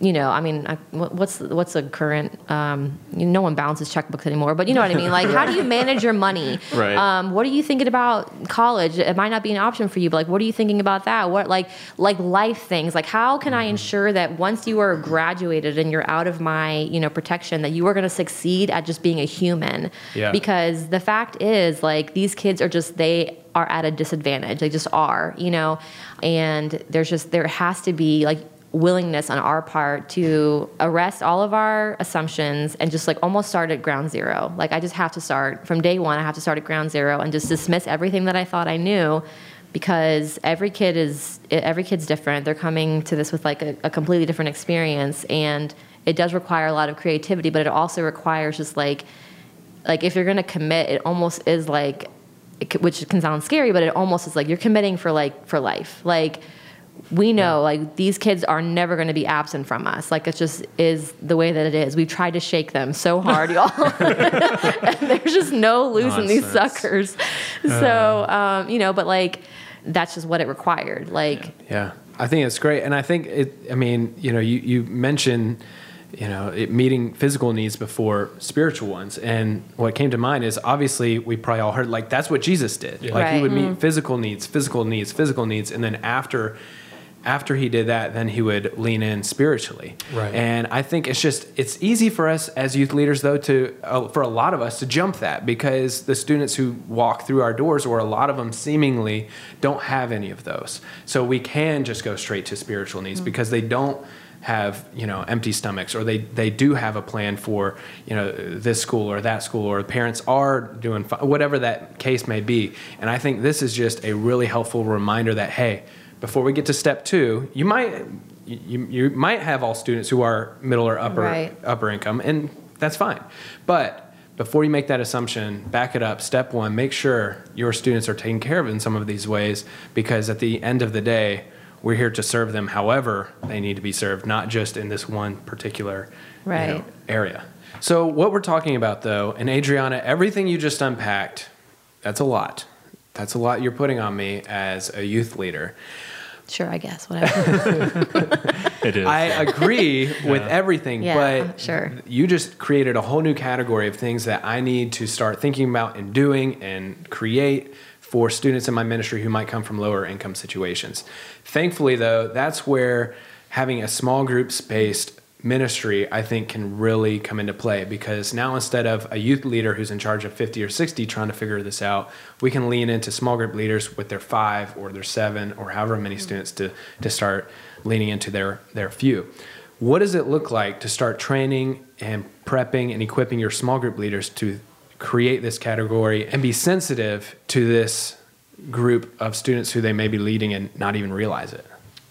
[SPEAKER 3] you know, I mean, I, what's what's a current? Um, you know, no one balances checkbooks anymore, but you know what I mean. Like, how do you manage your money?
[SPEAKER 4] Right.
[SPEAKER 3] Um, what are you thinking about college? It might not be an option for you, but like, what are you thinking about that? What like like life things? Like, how can I ensure that once you are graduated and you're out of my you know protection, that you are going to succeed at just being a human?
[SPEAKER 1] Yeah.
[SPEAKER 3] Because the fact is, like, these kids are just they are at a disadvantage. They just are, you know, and there's just there has to be like willingness on our part to arrest all of our assumptions and just like almost start at ground zero. Like I just have to start from day one. I have to start at ground zero and just dismiss everything that I thought I knew because every kid is every kid's different. They're coming to this with like a, a completely different experience and it does require a lot of creativity, but it also requires just like like if you're going to commit, it almost is like which can sound scary, but it almost is like you're committing for like for life. Like we know like these kids are never going to be absent from us. Like it just is the way that it is. We've tried to shake them so hard, y'all. and there's just no losing these
[SPEAKER 4] Nonsense.
[SPEAKER 3] suckers. So, um, you know, but like that's just what it required. Like
[SPEAKER 1] Yeah. I think it's great, and I think it. I mean, you know, you you mentioned, you know, it meeting physical needs before spiritual ones, and what came to mind is obviously we probably all heard like that's what Jesus did. Like he
[SPEAKER 3] Right.
[SPEAKER 1] would meet physical needs, physical needs, physical needs, and then after. After he did that, then he would lean in spiritually.
[SPEAKER 4] Right.
[SPEAKER 1] And I think it's just it's easy for us as youth leaders though to uh, for a lot of us to jump that because the students who walk through our doors or a lot of them seemingly don't have any of those. So we can just go straight to spiritual needs because they don't have you know empty stomachs or they they do have a plan for you know this school or that school or parents are doing whatever that case may be and i think this is just a really helpful reminder that hey before we get to step two you might you, you might have all students who are middle or upper
[SPEAKER 3] Right.
[SPEAKER 1] upper income and that's fine. But before you make that assumption back it up. Step one make sure your students are taken care of in some of these ways because at the end of the day we're here to serve them however they need to be served not just in this one particular you know,
[SPEAKER 3] Right.
[SPEAKER 1] area. So what we're talking about though and adriana everything you just unpacked that's a lot. That's a lot you're putting on me as a youth leader
[SPEAKER 3] Sure, I guess. Whatever.
[SPEAKER 4] It is.
[SPEAKER 1] I agree with everything,
[SPEAKER 3] Yeah,
[SPEAKER 1] but
[SPEAKER 3] sure.
[SPEAKER 1] you just created a whole new category of things that I need to start thinking about and doing and create for students in my ministry who might come from lower income situations. Thankfully, though, that's where having a small groups based ministry, I think, can really come into play because now instead of a youth leader who's in charge of 50 or 60 trying to figure this out, we can lean into small group leaders with their five or their seven or however many students to, to start leaning into their, their few. What does it look like to start training and prepping and equipping your small group leaders to create this category and be sensitive to this group of students who they may be leading and not even realize it?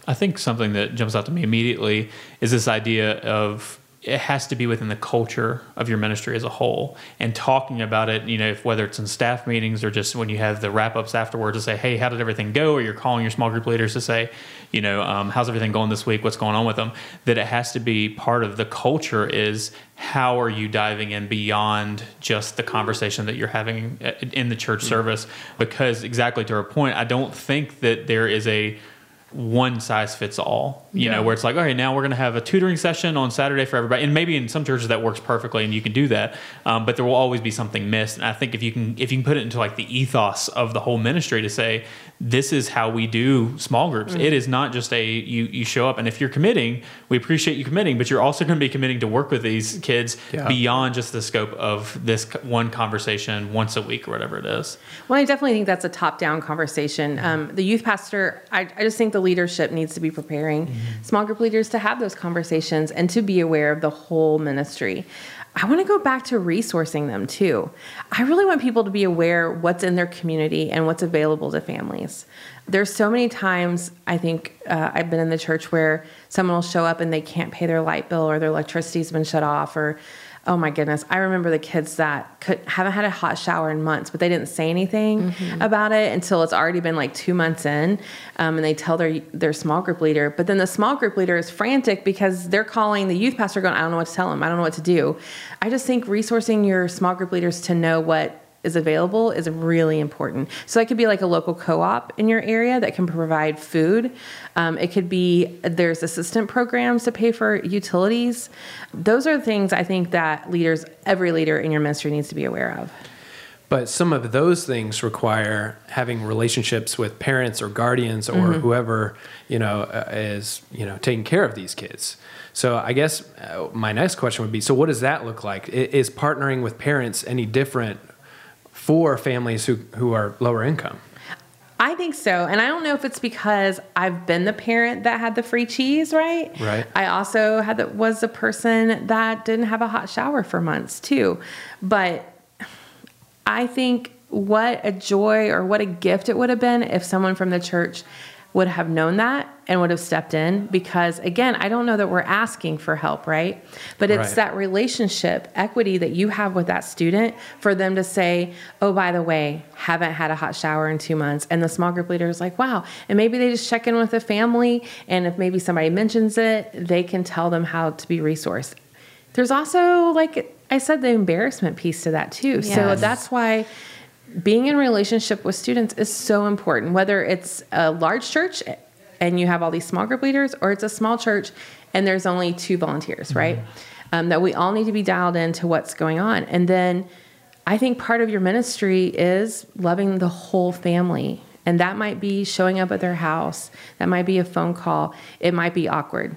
[SPEAKER 4] I think something that jumps out to me immediately is this idea of it has to be within the culture of your ministry as a whole. And talking about it you know if, whether it's in staff meetings or just when you have the wrap-ups afterwards to say hey how did everything go? or you're calling your small group leaders to say you know um, how's everything going this week? What's going on with them? That it has to be part of the culture is how are you diving in beyond just the conversation that you're having uh, in the church service? Because exactly to her point i don't think that there is a one size fits all. You
[SPEAKER 1] Yeah.
[SPEAKER 4] know, where it's like, okay, now we're going to have a tutoring session on Saturday for everybody, and maybe in some churches that works perfectly, and you can do that. Um, but there will always be something missed. And I think if you can, if you can put it into like the ethos of the whole ministry to say, this is how we do small groups. It is not just a you you show up, and if you're committing, we appreciate you committing, but you're also going to be committing to work with these kids
[SPEAKER 1] Yeah.
[SPEAKER 4] beyond just the scope of this one conversation once a week or whatever it is.
[SPEAKER 2] Well, I definitely think that's a top-down conversation. Um, the youth pastor, I, I just think the leadership needs to be preparing small group leaders to have those conversations and to be aware of the whole ministry. I want to go back to resourcing them too. I really want people to be aware what's in their community and what's available to families. There's so many times I think uh, I've been in the church where someone will show up and they can't pay their light bill or their electricity's been shut off or Oh my goodness. I remember the kids that could, haven't had a hot shower in months, but they didn't say anything about it until it's already been like two months in. Um, and they tell their, their small group leader. But then the small group leader is frantic because they're calling the youth pastor going, I don't know what to tell them. I don't know what to do. I just think resourcing your small group leaders to know what is available is really important. So that could be like a local co-op in your area that can provide food. Um, it could be there's assistant programs to pay for utilities. Those are things I think that leaders, every leader in your ministry needs to be aware of.
[SPEAKER 1] But some of those things require having relationships with parents or guardians or whoever you know uh, is you know taking care of these kids. So I guess uh, my next question would be: So what does that look like? Is partnering with parents any different for families who who are lower income?
[SPEAKER 2] I think so. And I don't know if it's because I've been the parent that had the free cheese, right?
[SPEAKER 1] Right.
[SPEAKER 2] I also had the, was a person that didn't have a hot shower for months too. But I think what a joy or what a gift it would have been if someone from the church would have known that and would have stepped in because again i don't know that we're asking for help right? But it's
[SPEAKER 1] Right.
[SPEAKER 2] that relationship equity that you have with that student for them to say oh by the way haven't had a hot shower in two months. And the small group leader is like wow. And maybe they just check in with the family and if maybe somebody mentions it they can tell them how to be resourced. There's also like i said the embarrassment piece to that too. So that's why being in relationship with students is so important whether it's a large church and you have all these small group leaders, or it's a small church and there's only two volunteers, right? Um, that we all need to be dialed into what's going on. And then I think part of your ministry is loving the whole family. And that might be showing up at their house. That might be a phone call. It might be awkward.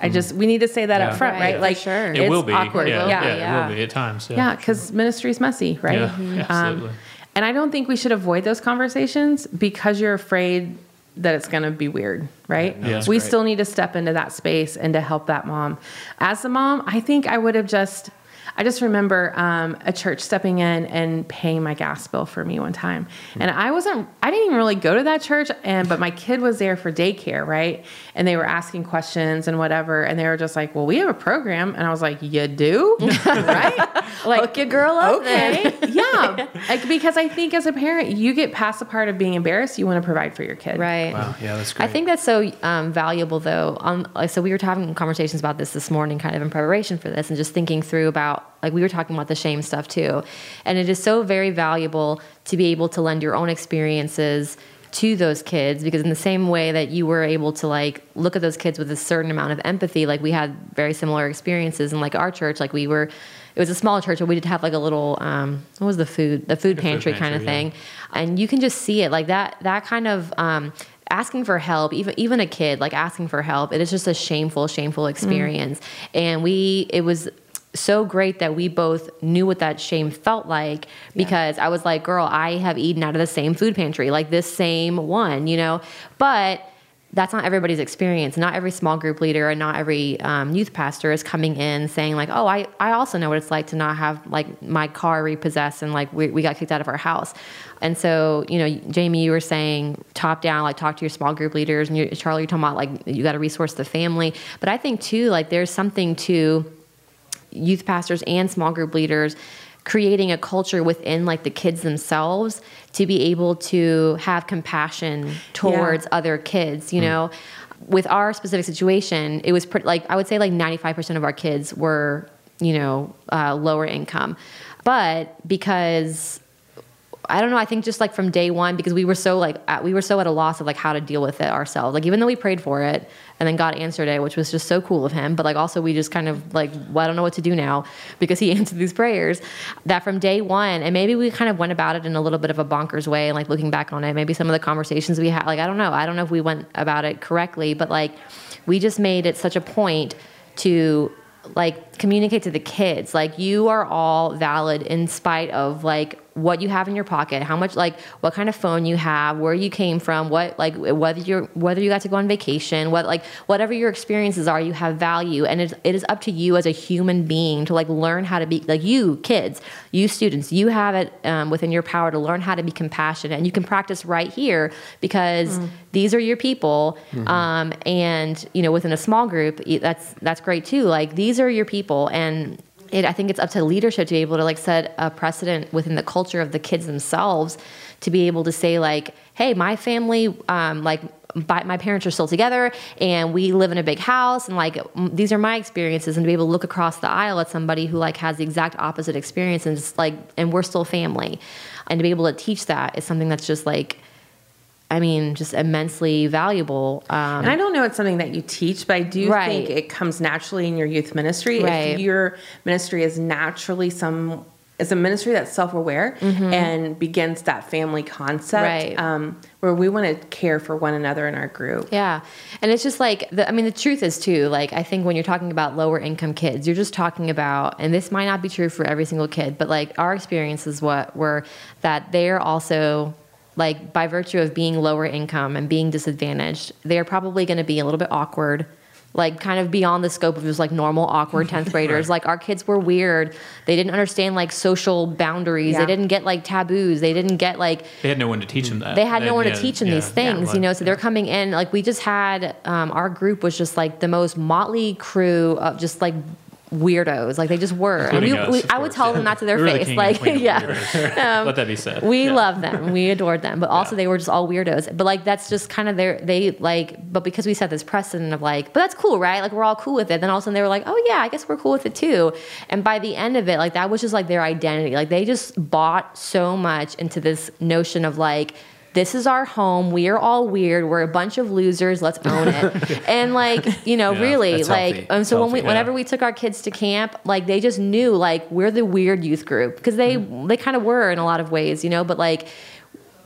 [SPEAKER 2] I just we need to say that
[SPEAKER 1] Yeah.
[SPEAKER 2] up front,
[SPEAKER 3] Right,
[SPEAKER 2] right?
[SPEAKER 3] for
[SPEAKER 2] Like
[SPEAKER 3] sure.
[SPEAKER 4] It
[SPEAKER 2] it's
[SPEAKER 4] will be.
[SPEAKER 2] awkward.
[SPEAKER 4] Yeah,
[SPEAKER 2] yeah,
[SPEAKER 4] yeah,
[SPEAKER 3] yeah.
[SPEAKER 4] it will be at times. Yeah,
[SPEAKER 2] yeah, because ministry is messy, right?
[SPEAKER 4] Yeah,
[SPEAKER 2] Um,
[SPEAKER 4] absolutely.
[SPEAKER 2] And I don't think we should avoid those conversations because you're afraid that it's going to be weird, right?
[SPEAKER 4] no,
[SPEAKER 2] we
[SPEAKER 1] great.
[SPEAKER 2] still need to step into that space and to help that mom. As a mom, I think I would have just. I just remember um, a church stepping in and paying my gas bill for me one time, and I wasn't. I didn't even really go to that church, and but my kid was there for daycare, right? And they were asking questions and whatever, and they were just like, "Well, we have a program," and I was like, "You do, right?" like,
[SPEAKER 3] Hook your girl up
[SPEAKER 2] okay, yeah. Like because I think as a parent, you get past the part of being embarrassed. You want to provide for your kid,
[SPEAKER 3] Right.
[SPEAKER 1] Wow. Yeah, that's great.
[SPEAKER 3] I think that's so um, valuable, though. Um, so we were having conversations about this this morning, kind of in preparation for this, and just thinking through about like we were talking about the shame stuff too, and it is so very valuable to be able to lend your own experiences to those kids because in the same way that you were able to like look at those kids with a certain amount of empathy like we had very similar experiences in like our church. Like we were it was a small church but we did have like a little um what was the food the food
[SPEAKER 4] food
[SPEAKER 3] pantry, kind of
[SPEAKER 4] yeah.
[SPEAKER 3] thing. And you can just see it like that that kind of um asking for help even even a kid like asking for help it is just a shameful shameful experience. And we it was so great that we both knew what that shame felt like because I was like, girl, I have eaten out of the same food pantry, like this same one, you know? But that's not everybody's experience. Not every small group leader and not every um, youth pastor is coming in saying like, oh, I, I also know what it's like to not have like my car repossessed and like we, we got kicked out of our house. And so, you know, Jamie, you were saying top down, like talk to your small group leaders and you, Charlie, you're talking about like, you got to resource the family. But I think too, like there's something to, youth pastors and small group leaders creating a culture within like the kids themselves to be able to have compassion towards other kids you know with our specific situation it was pretty like i would say like 95% of our kids were you know uh, lower income but because I don't know. I think just like from day one, because we were so like at, we were so at a loss of like how to deal with it ourselves. Like even though we prayed for it, and then God answered it, which was just so cool of Him. But like also we just kind of like well, I don't know what to do now because He answered these prayers. That from day one, and maybe we kind of went about it in a little bit of a bonkers way. And like looking back on it, maybe some of the conversations we had, like I don't know. I don't know if we went about it correctly, but like we just made it such a point to like communicate to the kids like you are all valid in spite of like what you have in your pocket how much like what kind of phone you have where you came from what like whether you're whether you got to go on vacation what like whatever your experiences are you have value and it, it is up to you as a human being to like learn how to be like you kids you students you have it um, within your power to learn how to be compassionate and you can practice right here because these are your people um, and you know within a small group that's that's great too like these are your people and it, I think it's up to leadership to be able to like set a precedent within the culture of the kids themselves to be able to say like, hey, my family, um, like my parents are still together and we live in a big house and like these are my experiences and to be able to look across the aisle at somebody who like has the exact opposite experience and just like and we're still family. And to be able to teach that is something that's just like I mean, just immensely valuable. Um,
[SPEAKER 2] And I don't know it's something that you teach, but I do
[SPEAKER 3] Right.
[SPEAKER 2] think it comes naturally in your youth ministry.
[SPEAKER 3] Right.
[SPEAKER 2] If your ministry is naturally some it's a ministry that's self-aware and begins that family concept
[SPEAKER 3] Mm-hmm. Right.
[SPEAKER 2] um, where we want to care for one another in our group.
[SPEAKER 3] Yeah. And it's just like, the, I mean, the truth is too, like, I think when you're talking about lower income kids, you're just talking about, and this might not be true for every single kid, but like our experience is what were that they're also, like, by virtue of being lower income and being disadvantaged, they're probably going to be a little bit awkward. Like kind of beyond the scope of just like normal awkward 10th graders. Like our kids were weird. They didn't understand like social boundaries.
[SPEAKER 2] Yeah.
[SPEAKER 3] They didn't get like taboos. They didn't get like
[SPEAKER 4] They had no one to teach them that.
[SPEAKER 3] they had no one to teach them
[SPEAKER 4] yeah,
[SPEAKER 3] these things,
[SPEAKER 4] yeah,
[SPEAKER 3] you know. So they're coming in like we just had um, our group was just like the most motley crew of just like weirdos, like they just were. We,
[SPEAKER 4] us,
[SPEAKER 3] we, I would tell them that to their
[SPEAKER 4] We were the
[SPEAKER 3] face, like yeah.
[SPEAKER 4] weirdos. Let that be said.
[SPEAKER 3] We
[SPEAKER 4] Yeah.
[SPEAKER 3] loved them. We adored them. But also
[SPEAKER 4] Yeah.
[SPEAKER 3] they were just all weirdos. But like that's just kind of their they like but because we set this precedent of like, but that's cool, right? Like we're all cool with it. Then all of a sudden they were like, Oh yeah, I guess we're cool with it too. And by the end of it, like that was just like their identity. Like they just bought so much into this notion of like this is our home. We are all weird. We're a bunch of losers. Let's own it. and like, you know,
[SPEAKER 1] Yeah,
[SPEAKER 3] really, like,
[SPEAKER 1] healthy.
[SPEAKER 3] um, so
[SPEAKER 1] It's
[SPEAKER 3] when we,
[SPEAKER 1] healthy,
[SPEAKER 3] whenever we took our kids to camp, like they just knew like we're the weird youth group because they
[SPEAKER 1] Mm-hmm.
[SPEAKER 3] they kind of were in a lot of ways, you know. But like,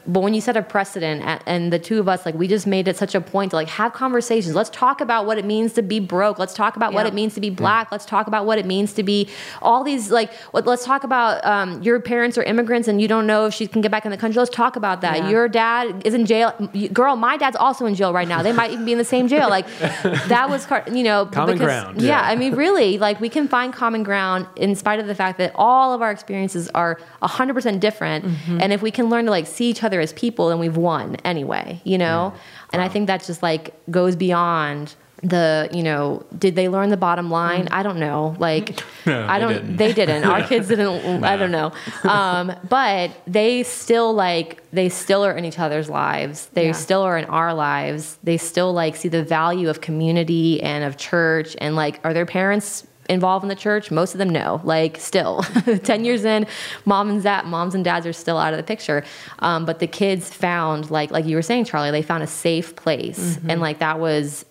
[SPEAKER 3] but when you set a precedent, and the two of us, like, we just made it such a point to like have conversations. Let's talk about what it means to be broke. Let's talk about what it means to be black. Let's talk about what it means to be all these like. What, let's talk about um, your parents are immigrants and you don't know if she can get back in the country. Let's talk about that.
[SPEAKER 2] Yeah.
[SPEAKER 3] Your dad is in jail. Girl, my dad's also in jail right now. They might even be in the same jail. Like that was, car- you know,
[SPEAKER 1] Common ground.
[SPEAKER 3] Yeah,
[SPEAKER 1] Yeah.
[SPEAKER 3] I mean, really, like we can find common ground in spite of the fact that all of our experiences are 100% different.
[SPEAKER 1] Mm-hmm.
[SPEAKER 3] And if we can learn to like see each other as people, then we've won anyway, you know? And I think that just like goes beyond the, you know, did they learn the bottom line? I don't know. Like,
[SPEAKER 4] No,
[SPEAKER 3] I don't,
[SPEAKER 4] didn't.
[SPEAKER 3] they didn't. Our kids didn't, I don't know. Um, but they still like, they still are in each other's lives. They
[SPEAKER 2] Yeah.
[SPEAKER 3] still are in our lives. They still like see the value of community and of church and like, are their parents involved in the church? Most of them know. Like still, ten years in, mom and dad, moms and dads are still out of the picture. Um, but the kids found like like you were saying, Charlie, they found a safe place, and like that was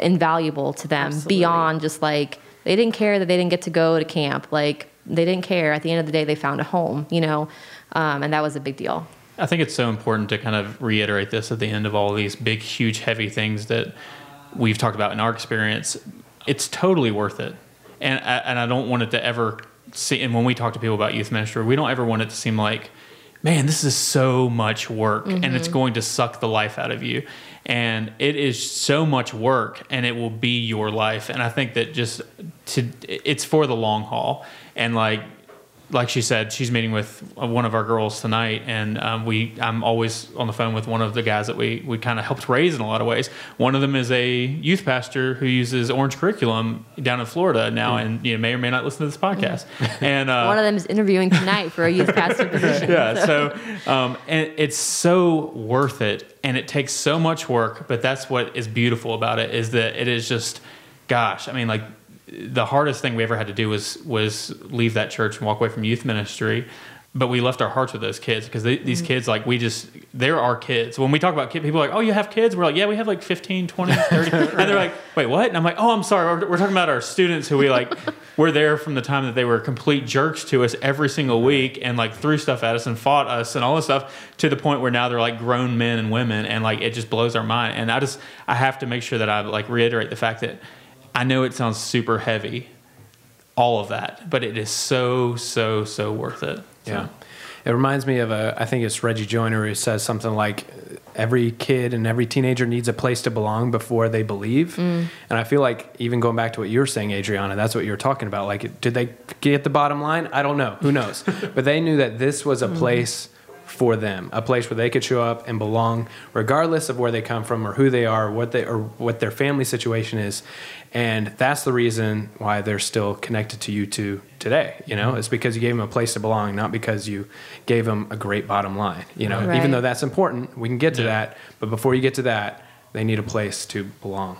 [SPEAKER 3] invaluable to them
[SPEAKER 2] Absolutely.
[SPEAKER 3] beyond just like they didn't care that they didn't get to go to camp. Like they didn't care. At the end of the day, they found a home, you know, um, and that was a big deal.
[SPEAKER 4] I think it's so important to kind of reiterate this at the end of all these big, huge, heavy things that we've talked about in our experience. It's totally worth it, and I, and I don't want it to ever see. And when we talk to people about youth ministry, we don't ever want it to seem like, man, this is so much work, and it's mm-hmm. going to suck the life out of you. And it is so much work, and it will be your life. And I think that just to it's for the long haul, and like like she said, she's meeting with uh, one of our girls tonight, and um, we I'm always on the phone with one of the guys that we we kind of helped raise in a lot of ways. One of them is a youth pastor who uses Orange curriculum down in Florida now, and you know may or may not listen to this podcast. And uh,
[SPEAKER 3] One of them is interviewing tonight for a youth pastor position.
[SPEAKER 4] yeah, so um, and it's so worth it, and it takes so much work, but that's what is beautiful about it is that it is just, gosh, I mean, like the hardest thing we ever had to do was was leave that church and walk away from youth ministry. But we left our hearts with those kids because they, these mm-hmm. kids, like, we just, they're our kids. When we talk about kids, people are like, oh, you have kids? We're like, yeah, we have like 15, 20, 30. and they're like, wait, what? And I'm like, oh, I'm sorry. We're, we're talking about our students who we like, were there from the time that they were complete jerks to us every single week and like threw stuff at us and fought us and all this stuff to the point where now they're like grown men and women and like it just blows our mind. And I just, I have to make sure that I like reiterate the fact that I know it sounds super heavy, all of that, but it is so, so, so worth it. So,
[SPEAKER 1] Yeah. It reminds me of a, I think it's Reggie Joiner who says something like, every kid and every teenager needs a place to belong before they believe. Mm. And I feel like even going back to what you were saying, Adriana, that's what you were talking about. Like, did they get the bottom line? I don't know. Who knows? but they knew that this was a mm. place for them, a place where they could show up and belong, regardless of where they come from or who they are, what they or what their family situation is. And that's the reason why they're still connected to you two today. You know, it's because you gave them a place to belong, not because you gave them a great bottom line. You know,
[SPEAKER 3] Right.
[SPEAKER 1] even though that's important, we can get to
[SPEAKER 4] Yeah.
[SPEAKER 1] that. But before you get to that, they need a place to belong.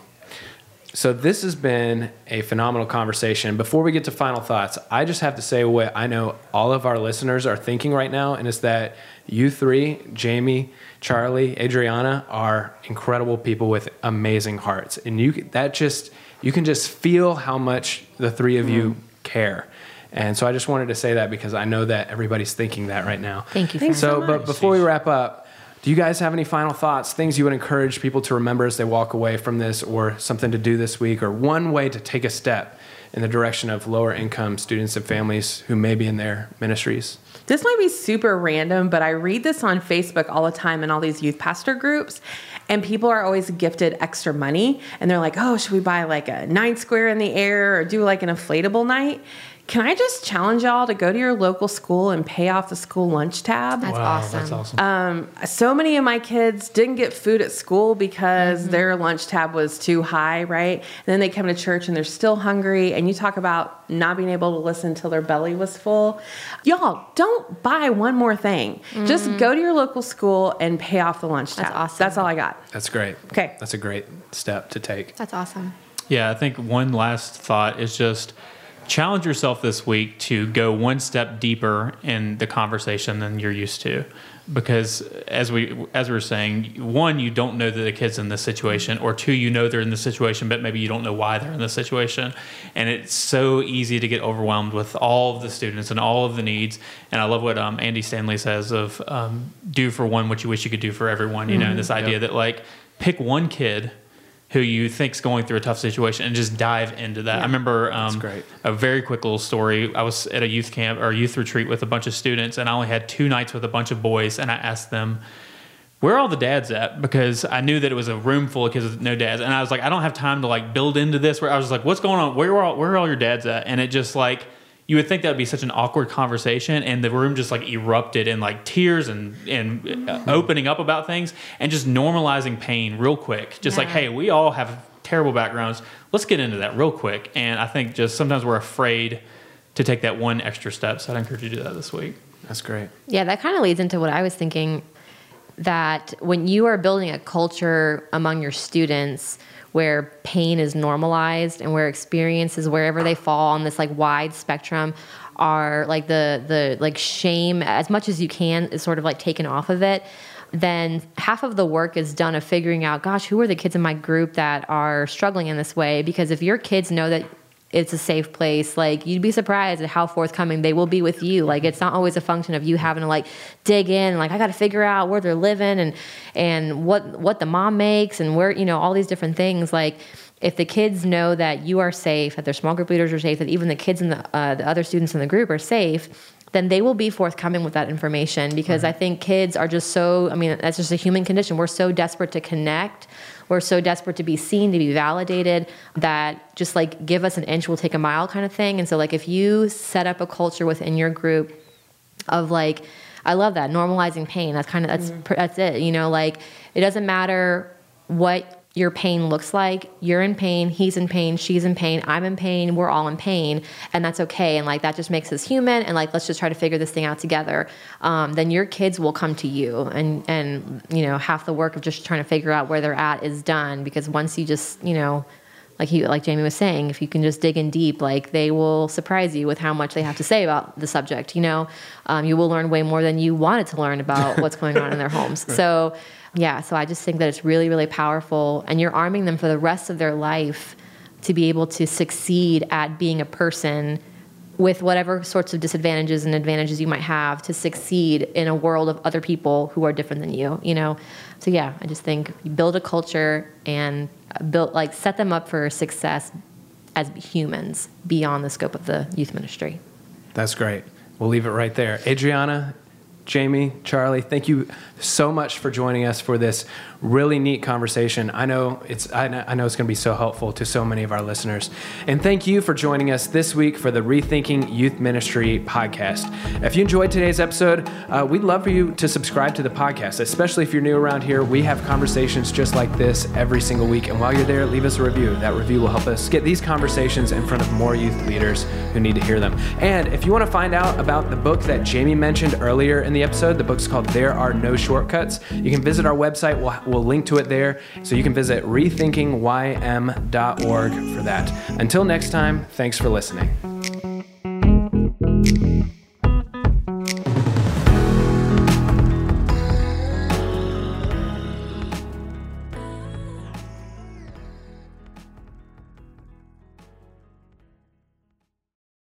[SPEAKER 1] So this has been a phenomenal conversation. Before we get to final thoughts, I just have to say what I know all of our listeners are thinking right now, and it's that you three, Jamie, Charlie, Adriana, are incredible people with amazing hearts, and you that just you can just feel how much the three of you mm. care. And so I just wanted to say that because I know that everybody's thinking that right now.
[SPEAKER 3] Thank you.
[SPEAKER 2] Thanks
[SPEAKER 3] for
[SPEAKER 1] So,
[SPEAKER 2] so
[SPEAKER 1] but before we wrap up, do you guys have any final thoughts, things you would encourage people to remember as they walk away from this, or something to do this week, or one way to take a step in the direction of lower income students and families who may be in their ministries?
[SPEAKER 2] This might be super random, but I read this on Facebook all the time in all these youth pastor groups. And people are always gifted extra money. And they're like, oh, should we buy like a nine square in the air or do like an inflatable night? Can I just challenge y'all to go to your local school and pay off the school lunch tab?
[SPEAKER 3] That's awesome.
[SPEAKER 4] That's awesome.
[SPEAKER 2] Um, so many of my kids didn't get food at school because mm-hmm. their lunch tab was too high, right? And then they come to church and they're still hungry. And you talk about not being able to listen till their belly was full. Y'all, don't buy one more thing. Just mm-hmm. go to your local school and pay off the lunch tab.
[SPEAKER 3] That's awesome.
[SPEAKER 2] That's all I got.
[SPEAKER 1] That's great.
[SPEAKER 2] Okay.
[SPEAKER 1] That's a great step to take.
[SPEAKER 3] That's awesome.
[SPEAKER 4] Yeah, I think one last thought is just challenge yourself this week to go one step deeper in the conversation than you're used to. Because as we as we were saying one you don't know that the kids in this situation or two you know they're in the situation but maybe you don't know why they're in this situation. And it's so easy to get overwhelmed with all of the students and all of the needs. And i love what um, andy stanley says of um, do for one what you wish you could do for everyone you know and this idea
[SPEAKER 1] Yep.
[SPEAKER 4] that like pick one kid who you think's going through a tough situation and just dive into that. I remember um, a very quick little story. I was at a youth camp or youth retreat with a bunch of students, and I only had two nights with a bunch of boys, and I asked them. Where are all the dads at? Because I knew that it was a room full of kids with no dads, and I was like, I don't have time to like build into this. Where I was like, what's going on? Where are all, where are all your dads at? And it just like you would think that would be such an awkward conversation, and the room just like erupted in like tears and and uh, opening up about things and just normalizing pain real quick. Just like, hey, we all have terrible backgrounds. Let's get into that real quick. And I think just sometimes we're afraid to take that one extra step. So I'd encourage you to do that this week.
[SPEAKER 1] That's great.
[SPEAKER 3] Yeah, that kind of leads into what I was thinking that when you are building a culture among your students where pain is normalized and where experiences wherever they fall on this like wide spectrum are like the the like shame as much as you can is sort of like taken off of it then half of the work is done of figuring out gosh who are the kids in my group that are struggling in this way? Because if your kids know that it's a safe place. Like you'd be surprised at how forthcoming they will be with you. Like it's not always a function of you having to like dig in. Like I got to figure out where they're living and and what what the mom makes and where you know all these different things. Like if the kids know that you are safe, that their small group leaders are safe, that even the kids and the uh, the other students in the group are safe. Then they will be forthcoming with that information because I think kids are just so. I mean, that's just a human condition. We're so desperate to connect we're so desperate to be seen to be validated that just like give us an inch we'll take a mile kind of thing. And so like if you set up a culture within your group of like i love that normalizing pain that's kind of that's mm-hmm. pr that's it you know like it doesn't matter what your pain looks like. You're in pain. He's in pain. She's in pain. I'm in pain. We're all in pain. And that's okay. And like that just makes us human. And like let's just try to figure this thing out together. Um, then your kids will come to you. And and you know half the work of just trying to figure out where they're at is done. Because once you just you know like he like Jamie was saying, if you can just dig in deep, like they will surprise you with how much they have to say about the subject. You know, um, you will learn way more than you wanted to learn about what's going on in their homes. So, yeah, so I just think that it's really, really powerful, and you're arming them for the rest of their life to be able to succeed at being a person with whatever sorts of disadvantages and advantages you might have to succeed in a world of other people who are different than you you know so yeah i just think you build a culture and build like set them up for success as humans beyond the scope of the youth ministry
[SPEAKER 1] That's great. We'll leave it right there. Adriana, Jamie, Charlie, thank you so much for joining us for this really neat conversation. I know it's I know, it's going to be so helpful to so many of our listeners. And thank you for joining us this week for the Rethinking Youth Ministry podcast. If you enjoyed today's episode, uh, we'd love for you to subscribe to the podcast, especially if you're new around here. We have conversations just like this every single week. And while you're there, leave us a review. That review will help us get these conversations in front of more youth leaders who need to hear them. And if you want to find out about the book that Jamie mentioned earlier in the episode, the book's called There Are No Shortcuts. You can visit our website. We'll, we'll link to it there. So you can visit rethinkingym.org for that. Until next time, thanks for listening.